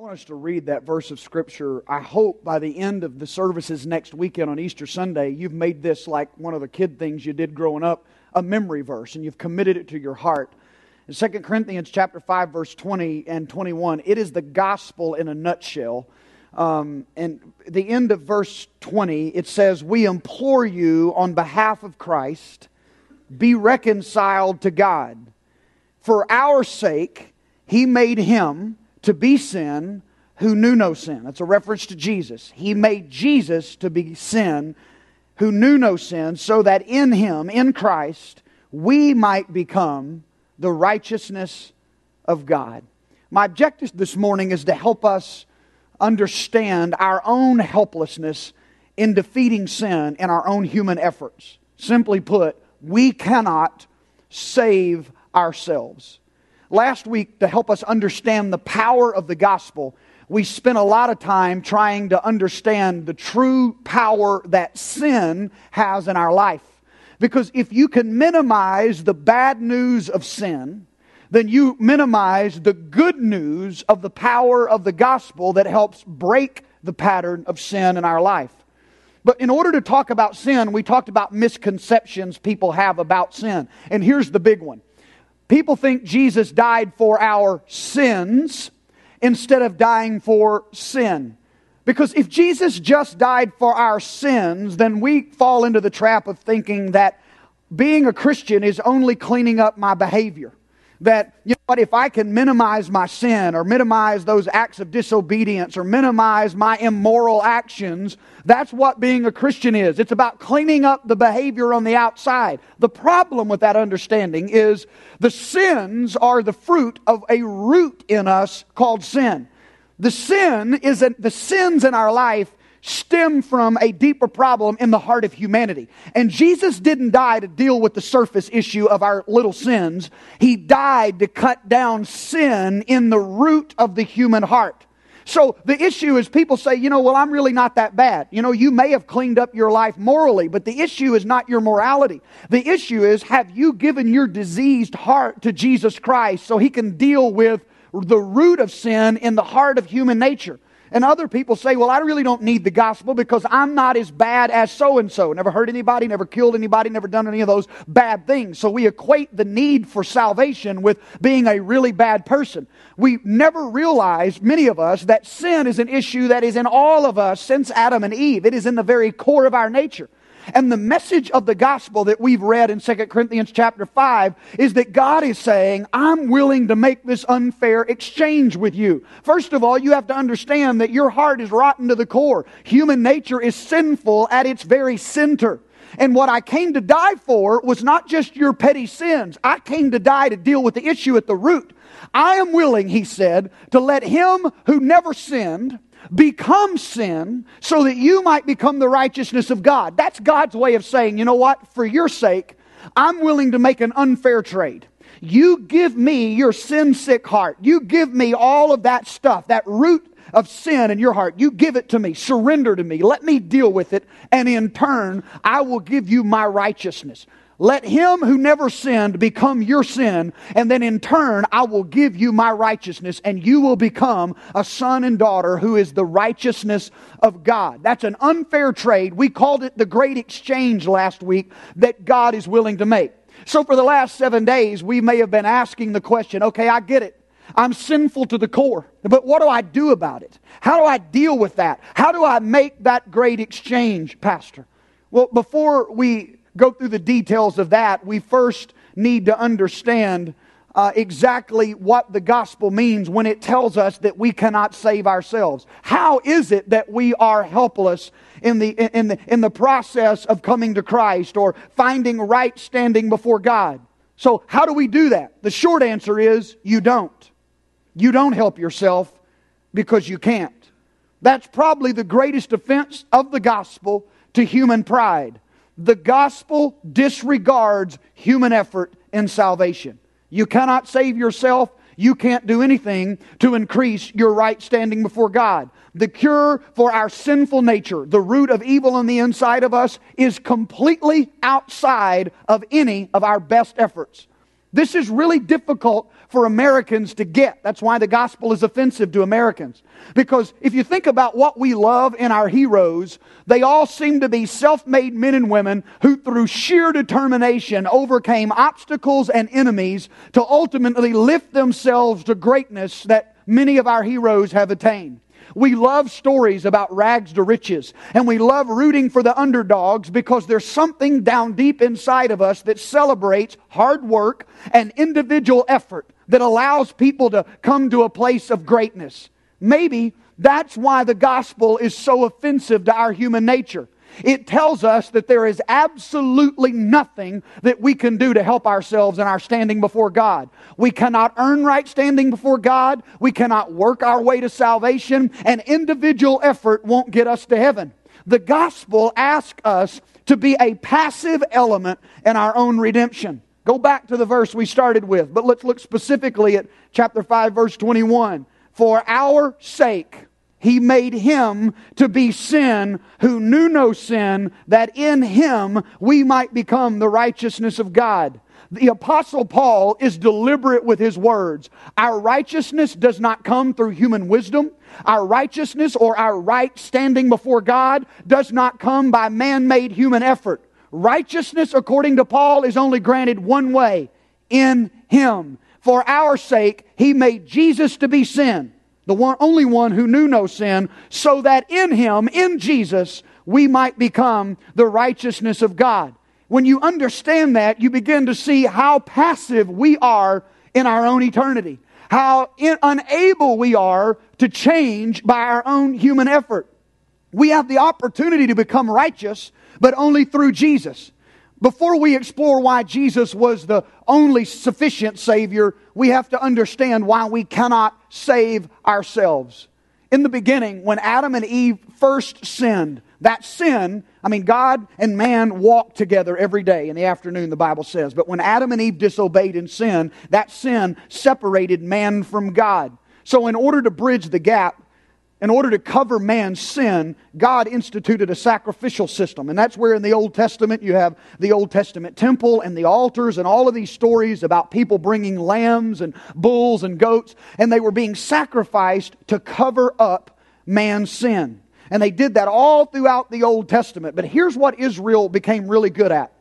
want us to read that verse of Scripture. I hope by the end of the services next weekend on Easter Sunday, you've made this like one of the kid things you did growing up, a memory verse, and you've committed it to your heart. In 2 Corinthians chapter 5, verse 20 and 21, it is the gospel in a nutshell. Um, and the end of verse 20, it says, We implore you on behalf of Christ, be reconciled to God. For our sake, he made him to be sin who knew no sin. That's a reference to Jesus. He made Jesus to be sin who knew no sin, so that in him, in Christ, we might become the righteousness of God. My objective this morning is to help us understand our own helplessness in defeating sin in our own human efforts. Simply put, we cannot save ourselves. Last week, to help us understand the power of the gospel, we spent a lot of time trying to understand the true power that sin has in our life. Because if you can minimize the bad news of sin, then you minimize the good news of the power of the gospel that helps break the pattern of sin in our life. But in order to talk about sin, we talked about misconceptions people have about sin. And here's the big one People think Jesus died for our sins instead of dying for sin. Because if Jesus just died for our sins, then we fall into the trap of thinking that being a Christian is only cleaning up my behavior that, you know what, if I can minimize my sin or minimize those acts of disobedience or minimize my immoral actions, that's what being a Christian is. It's about cleaning up the behavior on the outside. The problem with that understanding is the sins are the fruit of a root in us called sin. The sin is the sins in our life stem from a deeper problem in the heart of humanity. And Jesus didn't die to deal with the surface issue of our little sins. He died to cut down sin in the root of the human heart. So the issue is people say, you know, well, I'm really not that bad. You know, you may have cleaned up your life morally, but the issue is not your morality. The issue is, have you given your diseased heart to Jesus Christ so he can deal with the root of sin in the heart of human nature? And other people say, well, I really don't need the gospel because I'm not as bad as so and so. Never hurt anybody, never killed anybody, never done any of those bad things. So we equate the need for salvation with being a really bad person. We never realize, many of us, that sin is an issue that is in all of us since Adam and Eve. It is in the very core of our nature. And the message of the gospel that we've read in 2 Corinthians chapter 5 is that God is saying, I'm willing to make this unfair exchange with you. First of all, you have to understand that your heart is rotten to the core. Human nature is sinful at its very center. And what I came to die for was not just your petty sins. I came to die to deal with the issue at the root. I am willing, he said, to let him who never sinned, become sin so that you might become the righteousness of God. That's God's way of saying, you know what? For your sake, I'm willing to make an unfair trade. You give me your sin sick heart. You give me all of that stuff, that root of sin in your heart. You give it to me. Surrender to me. Let me deal with it. And in turn, I will give you my righteousness. Let him who never sinned become your sin, and then in turn, I will give you my righteousness, and you will become a son and daughter who is the righteousness of God. That's an unfair trade. We called it the great exchange last week that God is willing to make. So for the last seven days, we may have been asking the question okay, I get it. I'm sinful to the core. But what do I do about it? How do I deal with that? How do I make that great exchange, Pastor? Well, before we go through the details of that, we first need to understand uh, exactly what the gospel means when it tells us that we cannot save ourselves. How is it that we are helpless in the, in the, in the process of coming to Christ or finding right standing before God? So, how do we do that? The short answer is you don't. You don't help yourself because you can't. That's probably the greatest offense of the gospel to human pride. The gospel disregards human effort in salvation. You cannot save yourself. You can't do anything to increase your right standing before God. The cure for our sinful nature, the root of evil on the inside of us, is completely outside of any of our best efforts. This is really difficult for Americans to get. That's why the gospel is offensive to Americans. Because if you think about what we love in our heroes, they all seem to be self made men and women who, through sheer determination, overcame obstacles and enemies to ultimately lift themselves to greatness that many of our heroes have attained. We love stories about rags to riches, and we love rooting for the underdogs because there's something down deep inside of us that celebrates hard work and individual effort that allows people to come to a place of greatness. Maybe that's why the gospel is so offensive to our human nature. It tells us that there is absolutely nothing that we can do to help ourselves in our standing before God. We cannot earn right standing before God. We cannot work our way to salvation, An individual effort won't get us to heaven. The gospel asks us to be a passive element in our own redemption. Go back to the verse we started with, but let's look specifically at chapter 5, verse 21. For our sake, he made him to be sin who knew no sin, that in him we might become the righteousness of God. The Apostle Paul is deliberate with his words. Our righteousness does not come through human wisdom. Our righteousness or our right standing before God does not come by man made human effort. Righteousness, according to Paul, is only granted one way in him. For our sake, he made Jesus to be sin the one, only one who knew no sin, so that in him, in Jesus, we might become the righteousness of God. When you understand that, you begin to see how passive we are in our own eternity, how in, unable we are to change by our own human effort. We have the opportunity to become righteous, but only through Jesus. Before we explore why Jesus was the only sufficient Savior, we have to understand why we cannot save ourselves. In the beginning, when Adam and Eve first sinned, that sin, I mean, God and man walked together every day in the afternoon, the Bible says. But when Adam and Eve disobeyed and sinned, that sin separated man from God. So, in order to bridge the gap, in order to cover man's sin, God instituted a sacrificial system. And that's where in the Old Testament you have the Old Testament temple and the altars and all of these stories about people bringing lambs and bulls and goats, and they were being sacrificed to cover up man's sin. And they did that all throughout the Old Testament. But here's what Israel became really good at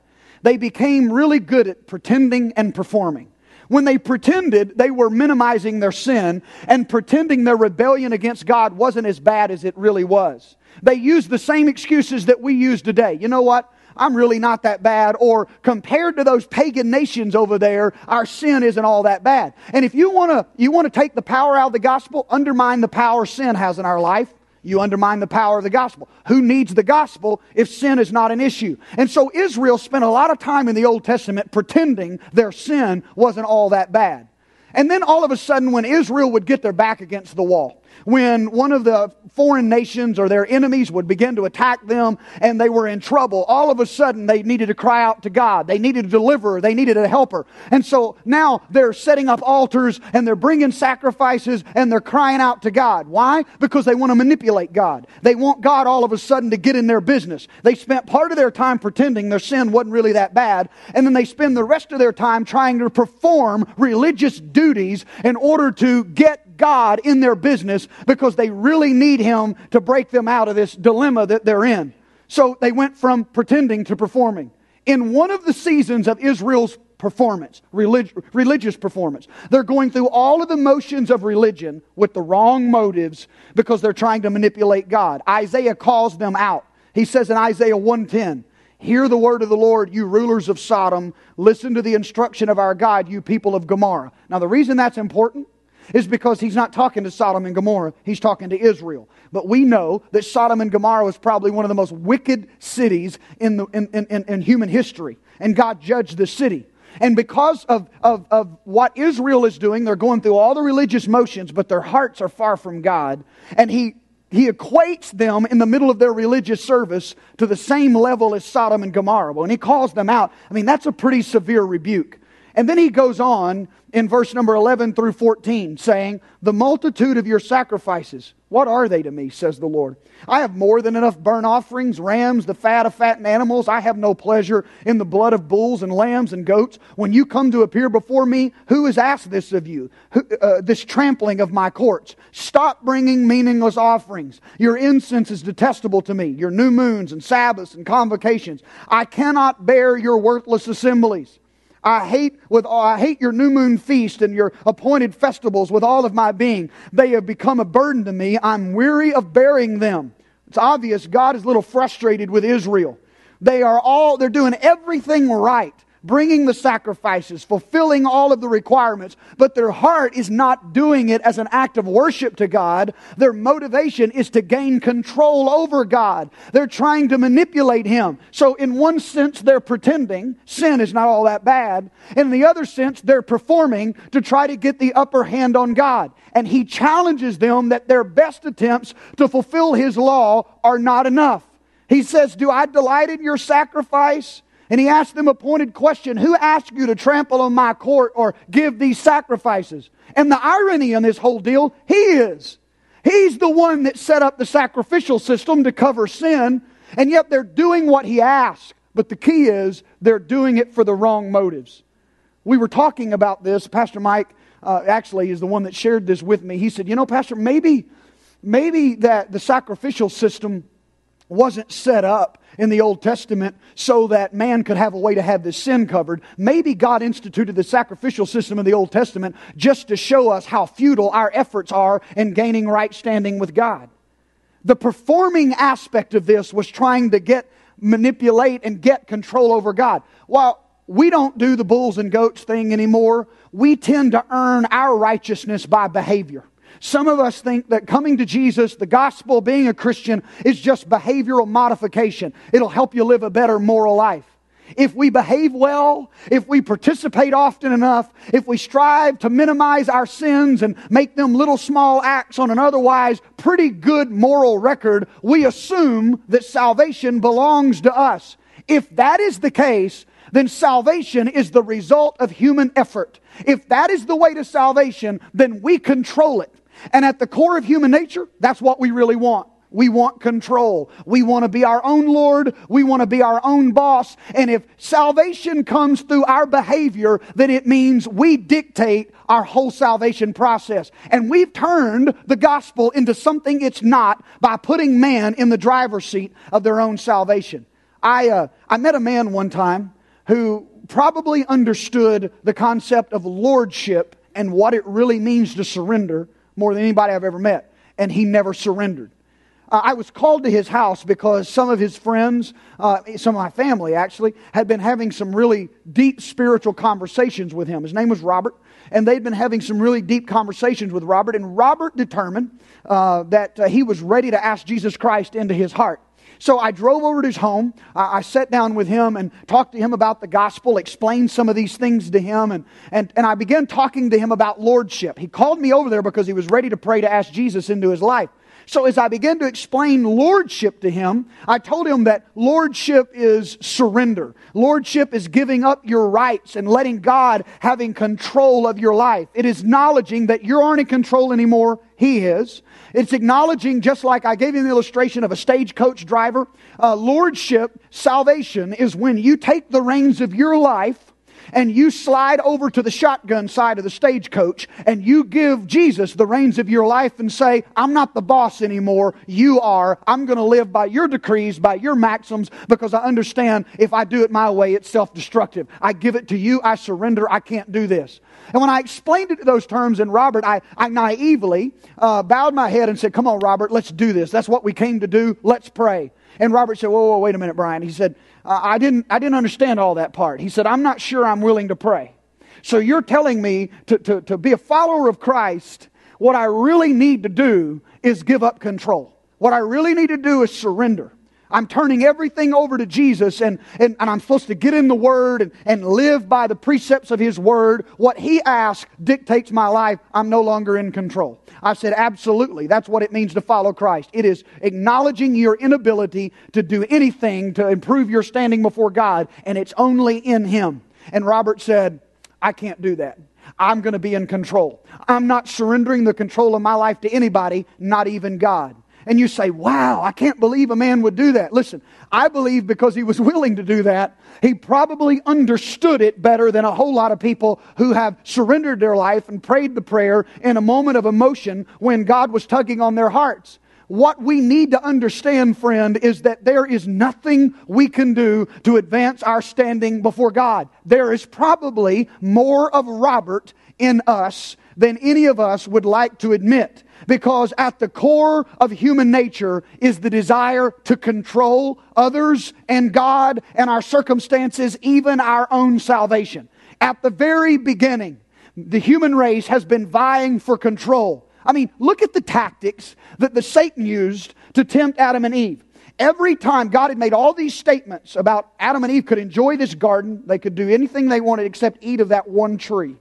they became really good at pretending and performing. When they pretended they were minimizing their sin and pretending their rebellion against God wasn't as bad as it really was. They used the same excuses that we use today. You know what? I'm really not that bad. Or compared to those pagan nations over there, our sin isn't all that bad. And if you want to, you want to take the power out of the gospel, undermine the power sin has in our life, you undermine the power of the gospel. Who needs the gospel if sin is not an issue? And so Israel spent a lot of time in the Old Testament pretending their sin wasn't all that bad. And then all of a sudden, when Israel would get their back against the wall, when one of the foreign nations or their enemies would begin to attack them and they were in trouble, all of a sudden they needed to cry out to God. They needed a deliverer. They needed a helper. And so now they're setting up altars and they're bringing sacrifices and they're crying out to God. Why? Because they want to manipulate God. They want God all of a sudden to get in their business. They spent part of their time pretending their sin wasn't really that bad. And then they spend the rest of their time trying to perform religious duties in order to get God in their business because they really need Him to break them out of this dilemma that they're in. So they went from pretending to performing. In one of the seasons of Israel's performance, relig- religious performance, they're going through all of the motions of religion with the wrong motives because they're trying to manipulate God. Isaiah calls them out. He says in Isaiah 110, Hear the word of the Lord, you rulers of Sodom. Listen to the instruction of our God, you people of Gomorrah. Now, the reason that's important is because he's not talking to Sodom and Gomorrah, he's talking to Israel. But we know that Sodom and Gomorrah was probably one of the most wicked cities in, the, in, in, in human history. And God judged the city. And because of, of, of what Israel is doing, they're going through all the religious motions, but their hearts are far from God. And he, he equates them in the middle of their religious service to the same level as Sodom and Gomorrah. When he calls them out, I mean, that's a pretty severe rebuke. And then he goes on in verse number 11 through 14, saying, The multitude of your sacrifices, what are they to me, says the Lord? I have more than enough burnt offerings, rams, the fat of fattened animals. I have no pleasure in the blood of bulls and lambs and goats. When you come to appear before me, who has asked this of you? Who, uh, this trampling of my courts. Stop bringing meaningless offerings. Your incense is detestable to me, your new moons and Sabbaths and convocations. I cannot bear your worthless assemblies. I hate with I hate your new moon feast and your appointed festivals with all of my being. They have become a burden to me. I'm weary of bearing them. It's obvious God is a little frustrated with Israel. They are all they're doing everything right bringing the sacrifices, fulfilling all of the requirements, but their heart is not doing it as an act of worship to God. Their motivation is to gain control over God. They're trying to manipulate Him. So, in one sense, they're pretending. Sin is not all that bad. In the other sense, they're performing to try to get the upper hand on God. And He challenges them that their best attempts to fulfill His law are not enough. He says, Do I delight in your sacrifice? And he asked them a pointed question Who asked you to trample on my court or give these sacrifices? And the irony in this whole deal, he is. He's the one that set up the sacrificial system to cover sin, and yet they're doing what he asked. But the key is they're doing it for the wrong motives. We were talking about this. Pastor Mike uh, actually is the one that shared this with me. He said, You know, Pastor, maybe, maybe that the sacrificial system wasn't set up in the Old Testament so that man could have a way to have this sin covered. Maybe God instituted the sacrificial system in the Old Testament just to show us how futile our efforts are in gaining right standing with God. The performing aspect of this was trying to get, manipulate, and get control over God. While we don't do the bulls and goats thing anymore, we tend to earn our righteousness by behavior. Some of us think that coming to Jesus, the gospel, being a Christian, is just behavioral modification. It'll help you live a better moral life. If we behave well, if we participate often enough, if we strive to minimize our sins and make them little small acts on an otherwise pretty good moral record, we assume that salvation belongs to us. If that is the case, then salvation is the result of human effort. If that is the way to salvation, then we control it. And at the core of human nature, that's what we really want. We want control. We want to be our own Lord. We want to be our own boss. And if salvation comes through our behavior, then it means we dictate our whole salvation process. And we've turned the gospel into something it's not by putting man in the driver's seat of their own salvation. I, uh, I met a man one time who probably understood the concept of lordship and what it really means to surrender more than anybody I've ever met, and he never surrendered. Uh, I was called to his house because some of his friends, uh, some of my family actually, had been having some really deep spiritual conversations with him. His name was Robert, and they'd been having some really deep conversations with Robert, and Robert determined uh, that uh, he was ready to ask Jesus Christ into his heart. So I drove over to his home. I, I, sat down with him and talked to him about the gospel, explained some of these things to him, and, and, and I began talking to him about lordship. He called me over there because he was ready to pray to ask Jesus into his life. So as I began to explain lordship to him, I told him that lordship is surrender. Lordship is giving up your rights and letting God having control of your life. It is acknowledging that you aren't in control anymore. He is. It's acknowledging, just like I gave you the illustration of a stagecoach driver, uh, lordship, salvation is when you take the reins of your life and you slide over to the shotgun side of the stagecoach and you give Jesus the reins of your life and say, I'm not the boss anymore. You are. I'm going to live by your decrees, by your maxims, because I understand if I do it my way, it's self destructive. I give it to you. I surrender. I can't do this. And when I explained it to those terms, and Robert, I, I naively uh, bowed my head and said, Come on, Robert, let's do this. That's what we came to do. Let's pray. And Robert said, Whoa, whoa, wait a minute, Brian. He said, I didn't, I didn't understand all that part. He said, I'm not sure I'm willing to pray. So you're telling me to, to, to be a follower of Christ, what I really need to do is give up control. What I really need to do is surrender. I'm turning everything over to Jesus and, and, and, I'm supposed to get in the Word and, and live by the precepts of His Word. What He asks dictates my life. I'm no longer in control. I said, absolutely. That's what it means to follow Christ. It is acknowledging your inability to do anything to improve your standing before God, and it's only in Him. And Robert said, I can't do that. I'm going to be in control. I'm not surrendering the control of my life to anybody, not even God. And you say, wow, I can't believe a man would do that. Listen, I believe because he was willing to do that, he probably understood it better than a whole lot of people who have surrendered their life and prayed the prayer in a moment of emotion when God was tugging on their hearts. What we need to understand, friend, is that there is nothing we can do to advance our standing before God. There is probably more of Robert in us than any of us would like to admit. Because at the core of human nature is the desire to control others and God and our circumstances, even our own salvation. At the very beginning, the human race has been vying for control. I mean, look at the tactics that the Satan used to tempt Adam and Eve. Every time God had made all these statements about Adam and Eve could enjoy this garden, they could do anything they wanted except eat of that one tree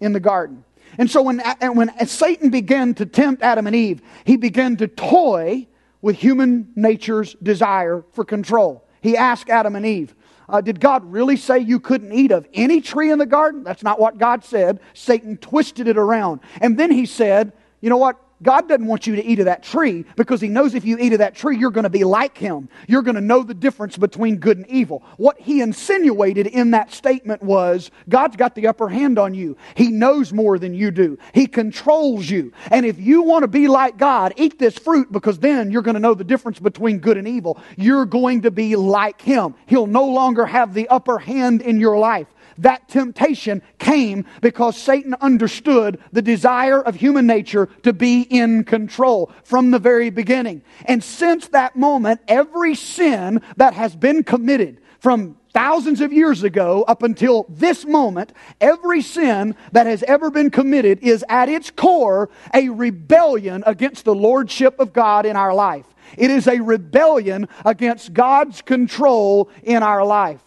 in the garden. And so when, when Satan began to tempt Adam and Eve, he began to toy with human nature's desire for control. He asked Adam and Eve, uh, Did God really say you couldn't eat of any tree in the garden? That's not what God said. Satan twisted it around. And then he said, you know what? God doesn't want you to eat of that tree because He knows if you eat of that tree, you're going to be like Him. You're going to know the difference between good and evil. What He insinuated in that statement was God's got the upper hand on you. He knows more than you do, He controls you. And if you want to be like God, eat this fruit because then you're going to know the difference between good and evil. You're going to be like Him. He'll no longer have the upper hand in your life. That temptation came because Satan understood the desire of human nature to be in control from the very beginning. And since that moment, every sin that has been committed from thousands of years ago up until this moment, every sin that has ever been committed is at its core a rebellion against the lordship of God in our life. It is a rebellion against God's control in our life.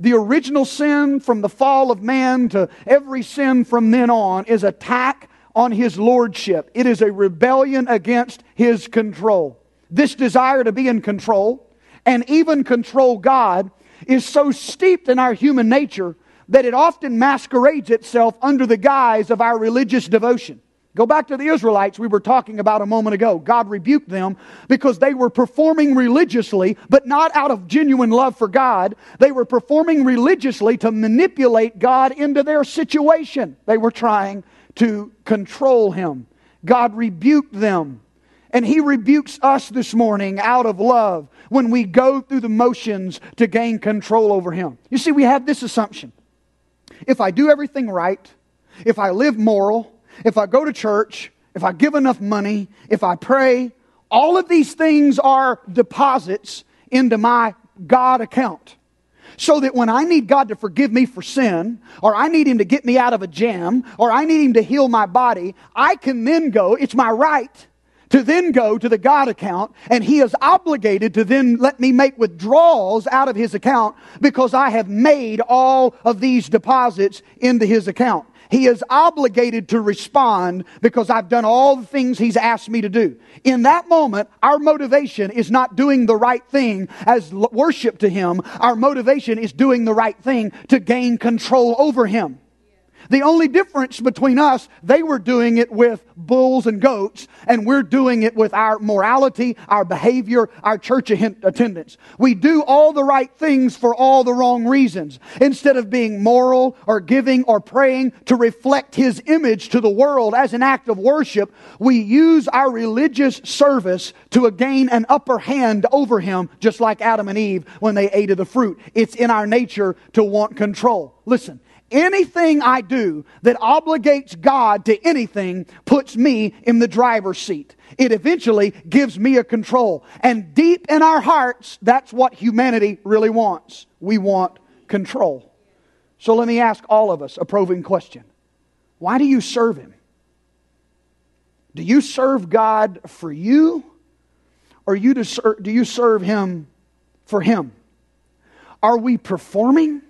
The original sin from the fall of man to every sin from then on is attack on his lordship. It is a rebellion against his control. This desire to be in control and even control God is so steeped in our human nature that it often masquerades itself under the guise of our religious devotion. Go back to the Israelites we were talking about a moment ago. God rebuked them because they were performing religiously, but not out of genuine love for God. They were performing religiously to manipulate God into their situation. They were trying to control Him. God rebuked them. And He rebukes us this morning out of love when we go through the motions to gain control over Him. You see, we have this assumption if I do everything right, if I live moral, if I go to church, if I give enough money, if I pray, all of these things are deposits into my God account. So that when I need God to forgive me for sin, or I need Him to get me out of a jam, or I need Him to heal my body, I can then go, it's my right to then go to the God account, and He is obligated to then let me make withdrawals out of His account because I have made all of these deposits into His account. He is obligated to respond because I've done all the things He's asked me to do. In that moment, our motivation is not doing the right thing as worship to Him. Our motivation is doing the right thing to gain control over Him. The only difference between us, they were doing it with bulls and goats, and we're doing it with our morality, our behavior, our church attendance. We do all the right things for all the wrong reasons. Instead of being moral or giving or praying to reflect His image to the world as an act of worship, we use our religious service to gain an upper hand over Him, just like Adam and Eve when they ate of the fruit. It's in our nature to want control. Listen, Anything I do that obligates God to anything puts me in the driver's seat. It eventually gives me a control. And deep in our hearts, that's what humanity really wants. We want control. So let me ask all of us a probing question Why do you serve Him? Do you serve God for you? Or you do you serve Him for Him? Are we performing?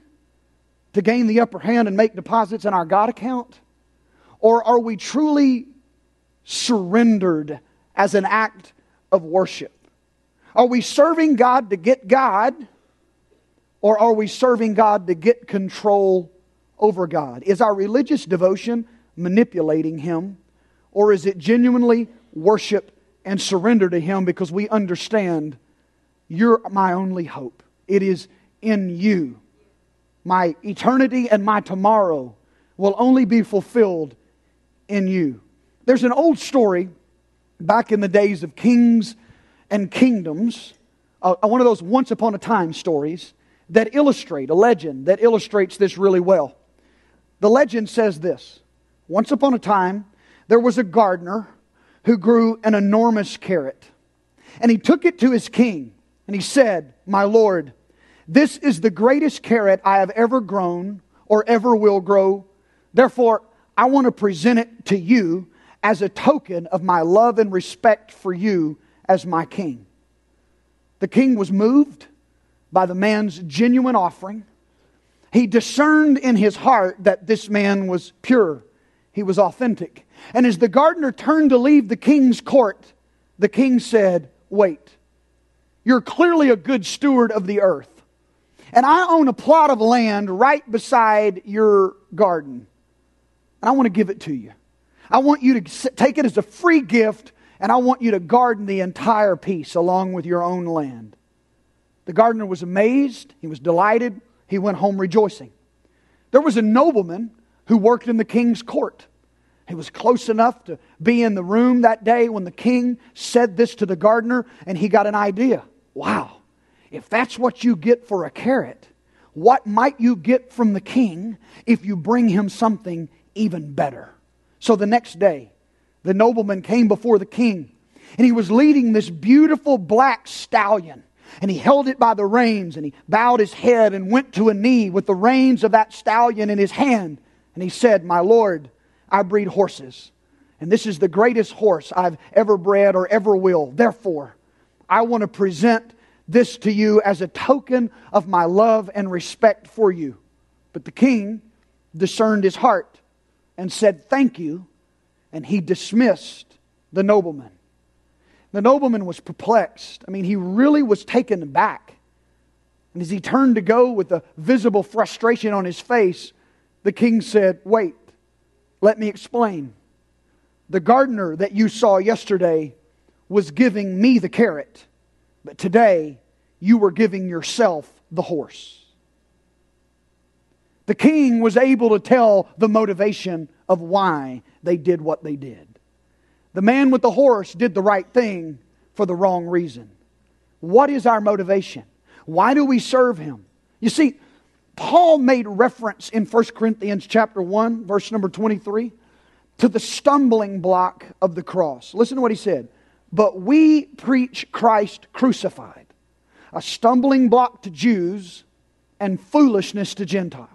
To gain the upper hand and make deposits in our God account? Or are we truly surrendered as an act of worship? Are we serving God to get God? Or are we serving God to get control over God? Is our religious devotion manipulating Him? Or is it genuinely worship and surrender to Him because we understand you're my only hope? It is in you. My eternity and my tomorrow will only be fulfilled in you. There's an old story back in the days of kings and kingdoms, uh, one of those once upon a time stories that illustrate, a legend that illustrates this really well. The legend says this Once upon a time, there was a gardener who grew an enormous carrot. And he took it to his king, and he said, My lord, this is the greatest carrot I have ever grown or ever will grow. Therefore, I want to present it to you as a token of my love and respect for you as my king. The king was moved by the man's genuine offering. He discerned in his heart that this man was pure, he was authentic. And as the gardener turned to leave the king's court, the king said, Wait, you're clearly a good steward of the earth. And I own a plot of land right beside your garden. And I want to give it to you. I want you to take it as a free gift, and I want you to garden the entire piece along with your own land. The gardener was amazed, he was delighted, he went home rejoicing. There was a nobleman who worked in the king's court. He was close enough to be in the room that day when the king said this to the gardener, and he got an idea. Wow, if that's what you get for a carrot, what might you get from the king if you bring him something even better? So the next day, the nobleman came before the king, and he was leading this beautiful black stallion. And he held it by the reins, and he bowed his head and went to a knee with the reins of that stallion in his hand. And he said, My Lord, I breed horses, and this is the greatest horse I've ever bred or ever will. Therefore, I want to present this to you as a token of my love and respect for you. But the king discerned his heart and said, Thank you. And he dismissed the nobleman. The nobleman was perplexed. I mean, he really was taken aback. And as he turned to go with a visible frustration on his face, the king said, Wait, let me explain. The gardener that you saw yesterday was giving me the carrot, but today you were giving yourself the horse. The king was able to tell the motivation of why they did what they did. The man with the horse did the right thing for the wrong reason. What is our motivation? Why do we serve him? You see, Paul made reference in 1 Corinthians chapter 1 verse number 23 to the stumbling block of the cross. Listen to what he said. But we preach Christ crucified, a stumbling block to Jews and foolishness to Gentiles.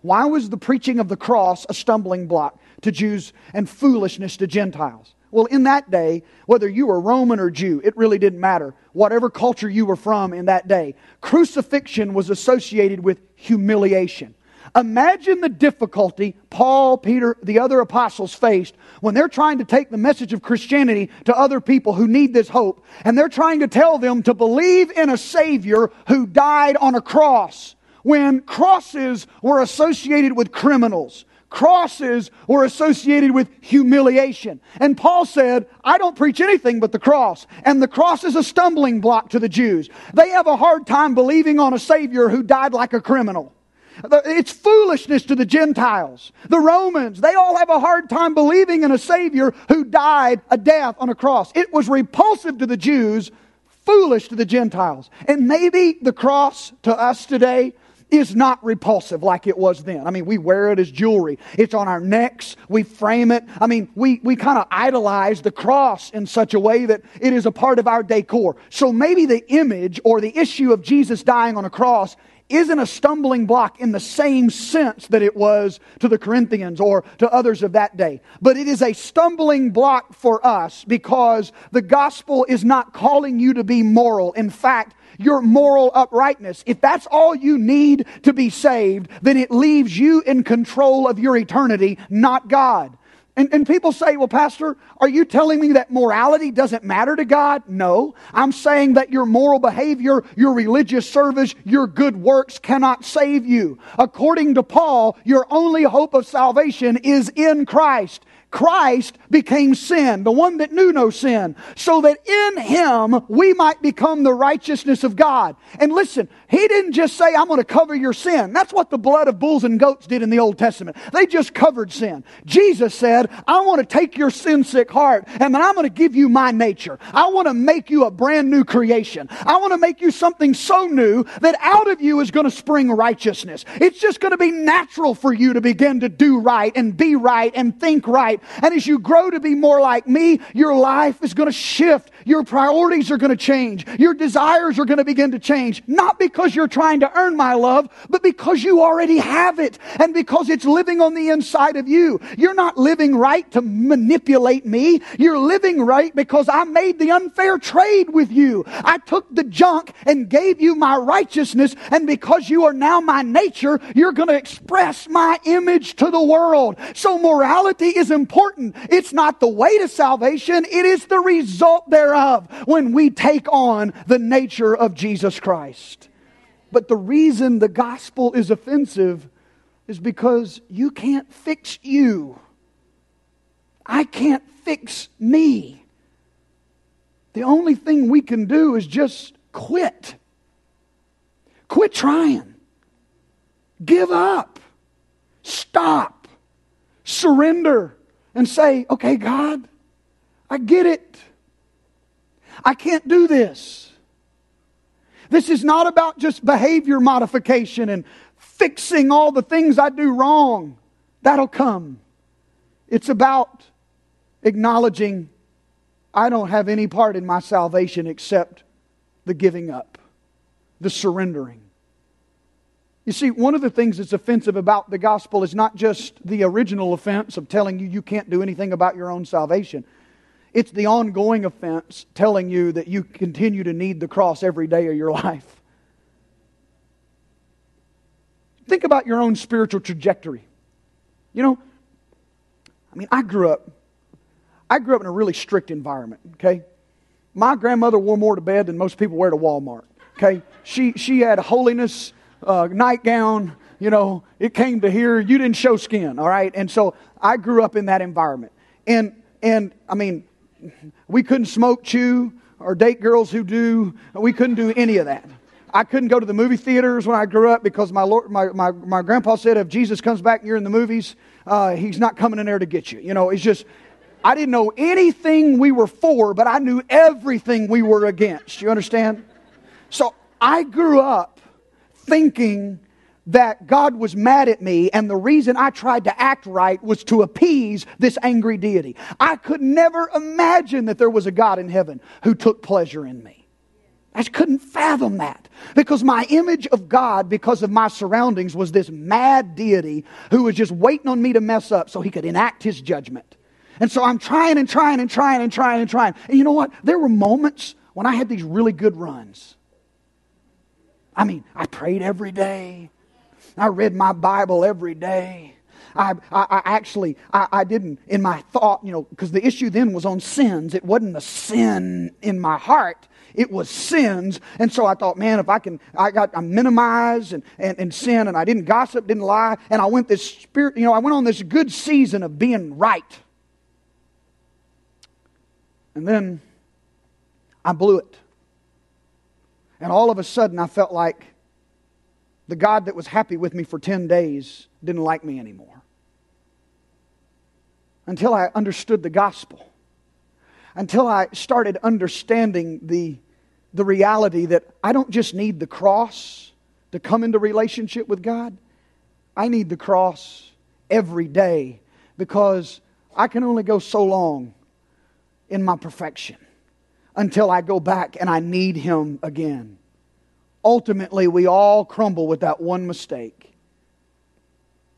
Why was the preaching of the cross a stumbling block to Jews and foolishness to Gentiles? Well, in that day, whether you were Roman or Jew, it really didn't matter. Whatever culture you were from in that day, crucifixion was associated with humiliation. Imagine the difficulty Paul, Peter, the other apostles faced when they're trying to take the message of Christianity to other people who need this hope, and they're trying to tell them to believe in a Savior who died on a cross when crosses were associated with criminals. Crosses were associated with humiliation. And Paul said, I don't preach anything but the cross. And the cross is a stumbling block to the Jews. They have a hard time believing on a Savior who died like a criminal. It's foolishness to the Gentiles. The Romans, they all have a hard time believing in a Savior who died a death on a cross. It was repulsive to the Jews, foolish to the Gentiles. And maybe the cross to us today is not repulsive like it was then. I mean, we wear it as jewelry. It's on our necks. We frame it. I mean, we, we kind of idolize the cross in such a way that it is a part of our decor. So maybe the image or the issue of Jesus dying on a cross isn't a stumbling block in the same sense that it was to the Corinthians or to others of that day. But it is a stumbling block for us because the gospel is not calling you to be moral. In fact, your moral uprightness. If that's all you need to be saved, then it leaves you in control of your eternity, not God. And, and people say, well, Pastor, are you telling me that morality doesn't matter to God? No. I'm saying that your moral behavior, your religious service, your good works cannot save you. According to Paul, your only hope of salvation is in Christ. Christ became sin, the one that knew no sin, so that in him we might become the righteousness of God. And listen, he didn't just say, I'm going to cover your sin. That's what the blood of bulls and goats did in the Old Testament. They just covered sin. Jesus said, I want to take your sin sick heart and then I'm going to give you my nature. I want to make you a brand new creation. I want to make you something so new that out of you is going to spring righteousness. It's just going to be natural for you to begin to do right and be right and think right and as you grow to be more like me, your life is going to shift. Your priorities are going to change. Your desires are going to begin to change. Not because you're trying to earn my love, but because you already have it and because it's living on the inside of you. You're not living right to manipulate me. You're living right because I made the unfair trade with you. I took the junk and gave you my righteousness. And because you are now my nature, you're going to express my image to the world. So morality is important. It's not the way to salvation. It is the result thereof when we take on the nature of Jesus Christ. But the reason the gospel is offensive is because you can't fix you. I can't fix me. The only thing we can do is just quit. Quit trying. Give up. Stop. Surrender and say, okay, God, I get it. I can't do this. This is not about just behavior modification and fixing all the things I do wrong. That'll come. It's about acknowledging I don't have any part in my salvation except the giving up, the surrendering. You see, one of the things that's offensive about the gospel is not just the original offense of telling you you can't do anything about your own salvation. It's the ongoing offense telling you that you continue to need the cross every day of your life. Think about your own spiritual trajectory. You know, I mean, I grew up, I grew up in a really strict environment, okay? My grandmother wore more to bed than most people wear to Walmart, okay? She, she had holiness, uh, nightgown, you know, it came to here, you didn't show skin, all right? And so I grew up in that environment. And, and I mean, we couldn't smoke, chew, or date girls who do. We couldn't do any of that. I couldn't go to the movie theaters when I grew up because my, Lord, my, my, my grandpa said if Jesus comes back and you're in the movies, uh, he's not coming in there to get you. You know, it's just, I didn't know anything we were for, but I knew everything we were against. You understand? So I grew up thinking that God was mad at me, and the reason I tried to act right was to appease this angry deity. I could never imagine that there was a God in heaven who took pleasure in me. I just couldn't fathom that because my image of God, because of my surroundings, was this mad deity who was just waiting on me to mess up so he could enact his judgment. And so I'm trying and trying and trying and trying and trying. And you know what? There were moments when I had these really good runs. I mean, I prayed every day. I read my Bible every day. I, I, I actually, I, I, didn't, in my thought, you know, because the issue then was on sins. It wasn't a sin in my heart. It was sins. And so I thought, man, if I can, I got, I minimized and, and, and sin and I didn't gossip, didn't lie. And I went this spirit, you know, I went on this good season of being right. And then I blew it. And all of a sudden I felt like the God that was happy with me for 10 days didn't like me anymore. Until I understood the gospel. Until I started understanding the, the reality that I don't just need the cross to come into relationship with God, I need the cross every day because I can only go so long in my perfection until I go back and I need Him again ultimately we all crumble with that one mistake.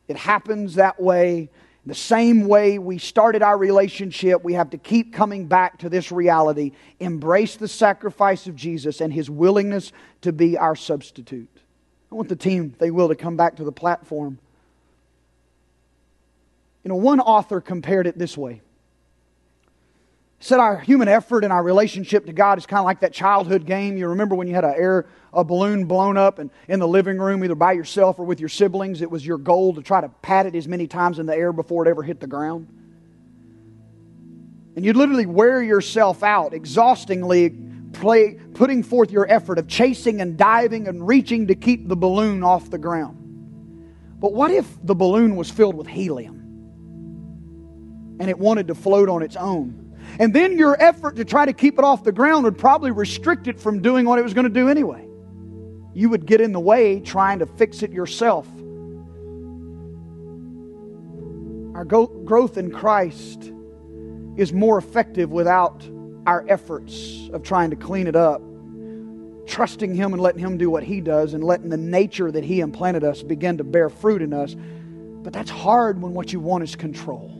It happens that way. The same way we started our relationship, we have to keep coming back to this reality. Embrace the sacrifice of Jesus and his willingness to be our substitute. I want the team, if they will, to come back to the platform. You know, one author compared it this way. Said our human effort and our relationship to God is kind of like that childhood game. You remember when you had a air a balloon blown up and in the living room, either by yourself or with your siblings, it was your goal to try to pat it as many times in the air before it ever hit the ground. And you'd literally wear yourself out exhaustingly play, putting forth your effort of chasing and diving and reaching to keep the balloon off the ground. But what if the balloon was filled with helium and it wanted to float on its own? And then your effort to try to keep it off the ground would probably restrict it from doing what it was going to do anyway. You would get in the way trying to fix it yourself. Our go- growth in Christ is more effective without our efforts of trying to clean it up. Trusting Him and letting Him do what He does and letting the nature that He implanted us begin to bear fruit in us. But that's hard when what you want is control.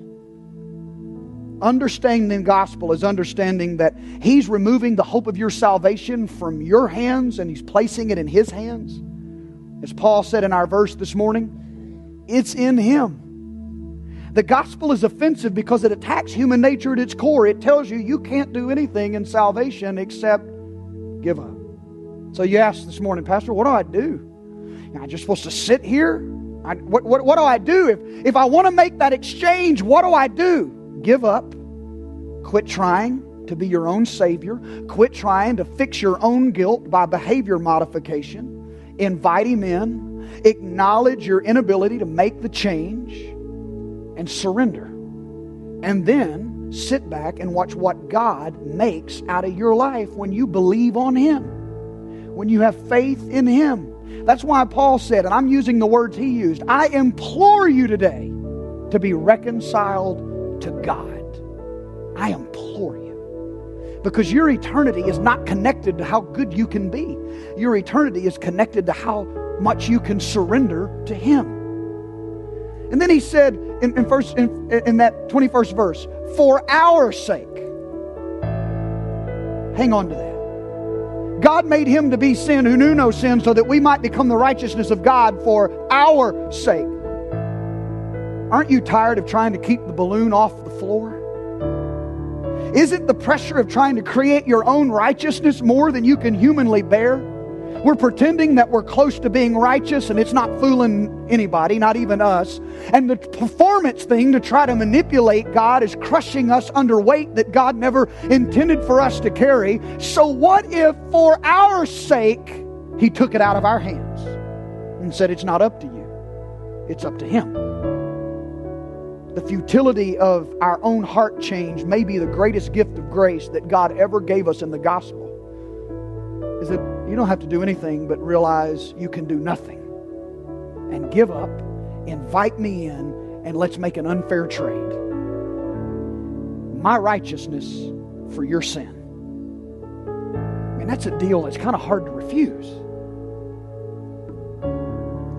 Understanding the gospel is understanding that He's removing the hope of your salvation from your hands and He's placing it in His hands. As Paul said in our verse this morning, it's in Him. The gospel is offensive because it attacks human nature at its core. It tells you you can't do anything in salvation except give up. So you ask this morning, Pastor, what do I do? Am I just supposed to sit here? I, what, what, what do I do? If, if I want to make that exchange, what do I do? Give up. Quit trying to be your own Savior. Quit trying to fix your own guilt by behavior modification. Invite Him in. Acknowledge your inability to make the change and surrender. And then sit back and watch what God makes out of your life when you believe on Him, when you have faith in Him. That's why Paul said, and I'm using the words he used I implore you today to be reconciled to God. I implore you. Because your eternity is not connected to how good you can be, your eternity is connected to how much you can surrender to Him. And then he said in, in, first, in, in that 21st verse, for our sake. Hang on to that. God made him to be sin who knew no sin so that we might become the righteousness of God for our sake. Aren't you tired of trying to keep the balloon off the floor? Isn't the pressure of trying to create your own righteousness more than you can humanly bear? We're pretending that we're close to being righteous and it's not fooling anybody, not even us. And the performance thing to try to manipulate God is crushing us under weight that God never intended for us to carry. So, what if for our sake He took it out of our hands and said, It's not up to you, it's up to Him? The futility of our own heart change may be the greatest gift of grace that God ever gave us in the gospel. Is that you don't have to do anything but realize you can do nothing and give up, invite me in, and let's make an unfair trade. My righteousness for your sin. I mean, that's a deal that's kind of hard to refuse.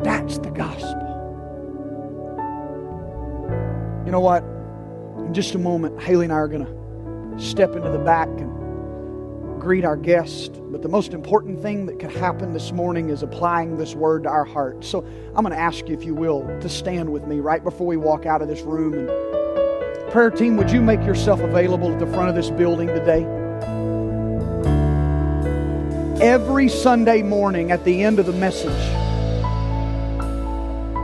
That's the gospel. You know what? In just a moment, Haley and I are going to step into the back and greet our guest. But the most important thing that could happen this morning is applying this word to our hearts. So I'm going to ask you, if you will, to stand with me right before we walk out of this room. And prayer team, would you make yourself available at the front of this building today? Every Sunday morning at the end of the message,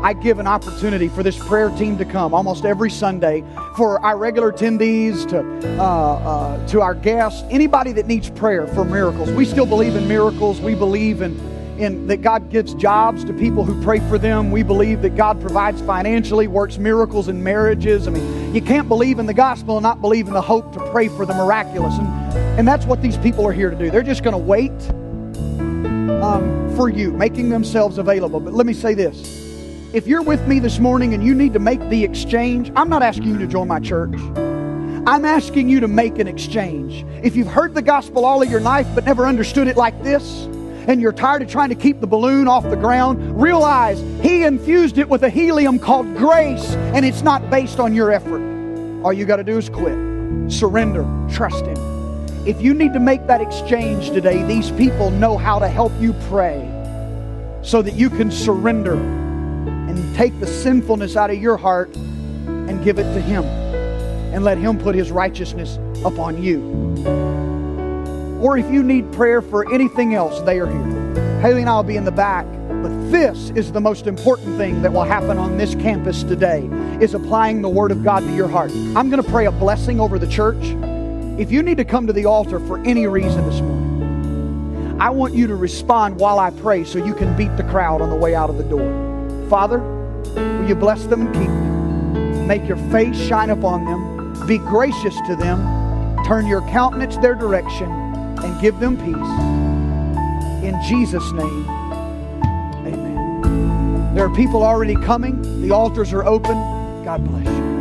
I give an opportunity for this prayer team to come almost every Sunday for our regular attendees to uh, uh, to our guests, anybody that needs prayer for miracles. We still believe in miracles. We believe in in that God gives jobs to people who pray for them. We believe that God provides financially, works miracles in marriages. I mean, you can't believe in the gospel and not believe in the hope to pray for the miraculous. And, and that's what these people are here to do. They're just going to wait um, for you, making themselves available. But let me say this if you're with me this morning and you need to make the exchange, I'm not asking you to join my church. I'm asking you to make an exchange. If you've heard the gospel all of your life but never understood it like this, and you're tired of trying to keep the balloon off the ground, realize He infused it with a helium called grace, and it's not based on your effort. All you got to do is quit, surrender, trust Him. If you need to make that exchange today, these people know how to help you pray so that you can surrender and take the sinfulness out of your heart and give it to Him and let Him put His righteousness upon you. Or if you need prayer for anything else, they are here. Haley and I will be in the back. But this is the most important thing that will happen on this campus today is applying the Word of God to your heart. I'm going to pray a blessing over the church. If you need to come to the altar for any reason this morning, I want you to respond while I pray so you can beat the crowd on the way out of the door. Father, will you bless them and keep them? Make your face shine upon them. Be gracious to them. Turn your countenance their direction and give them peace. In Jesus' name, amen. There are people already coming. The altars are open. God bless you.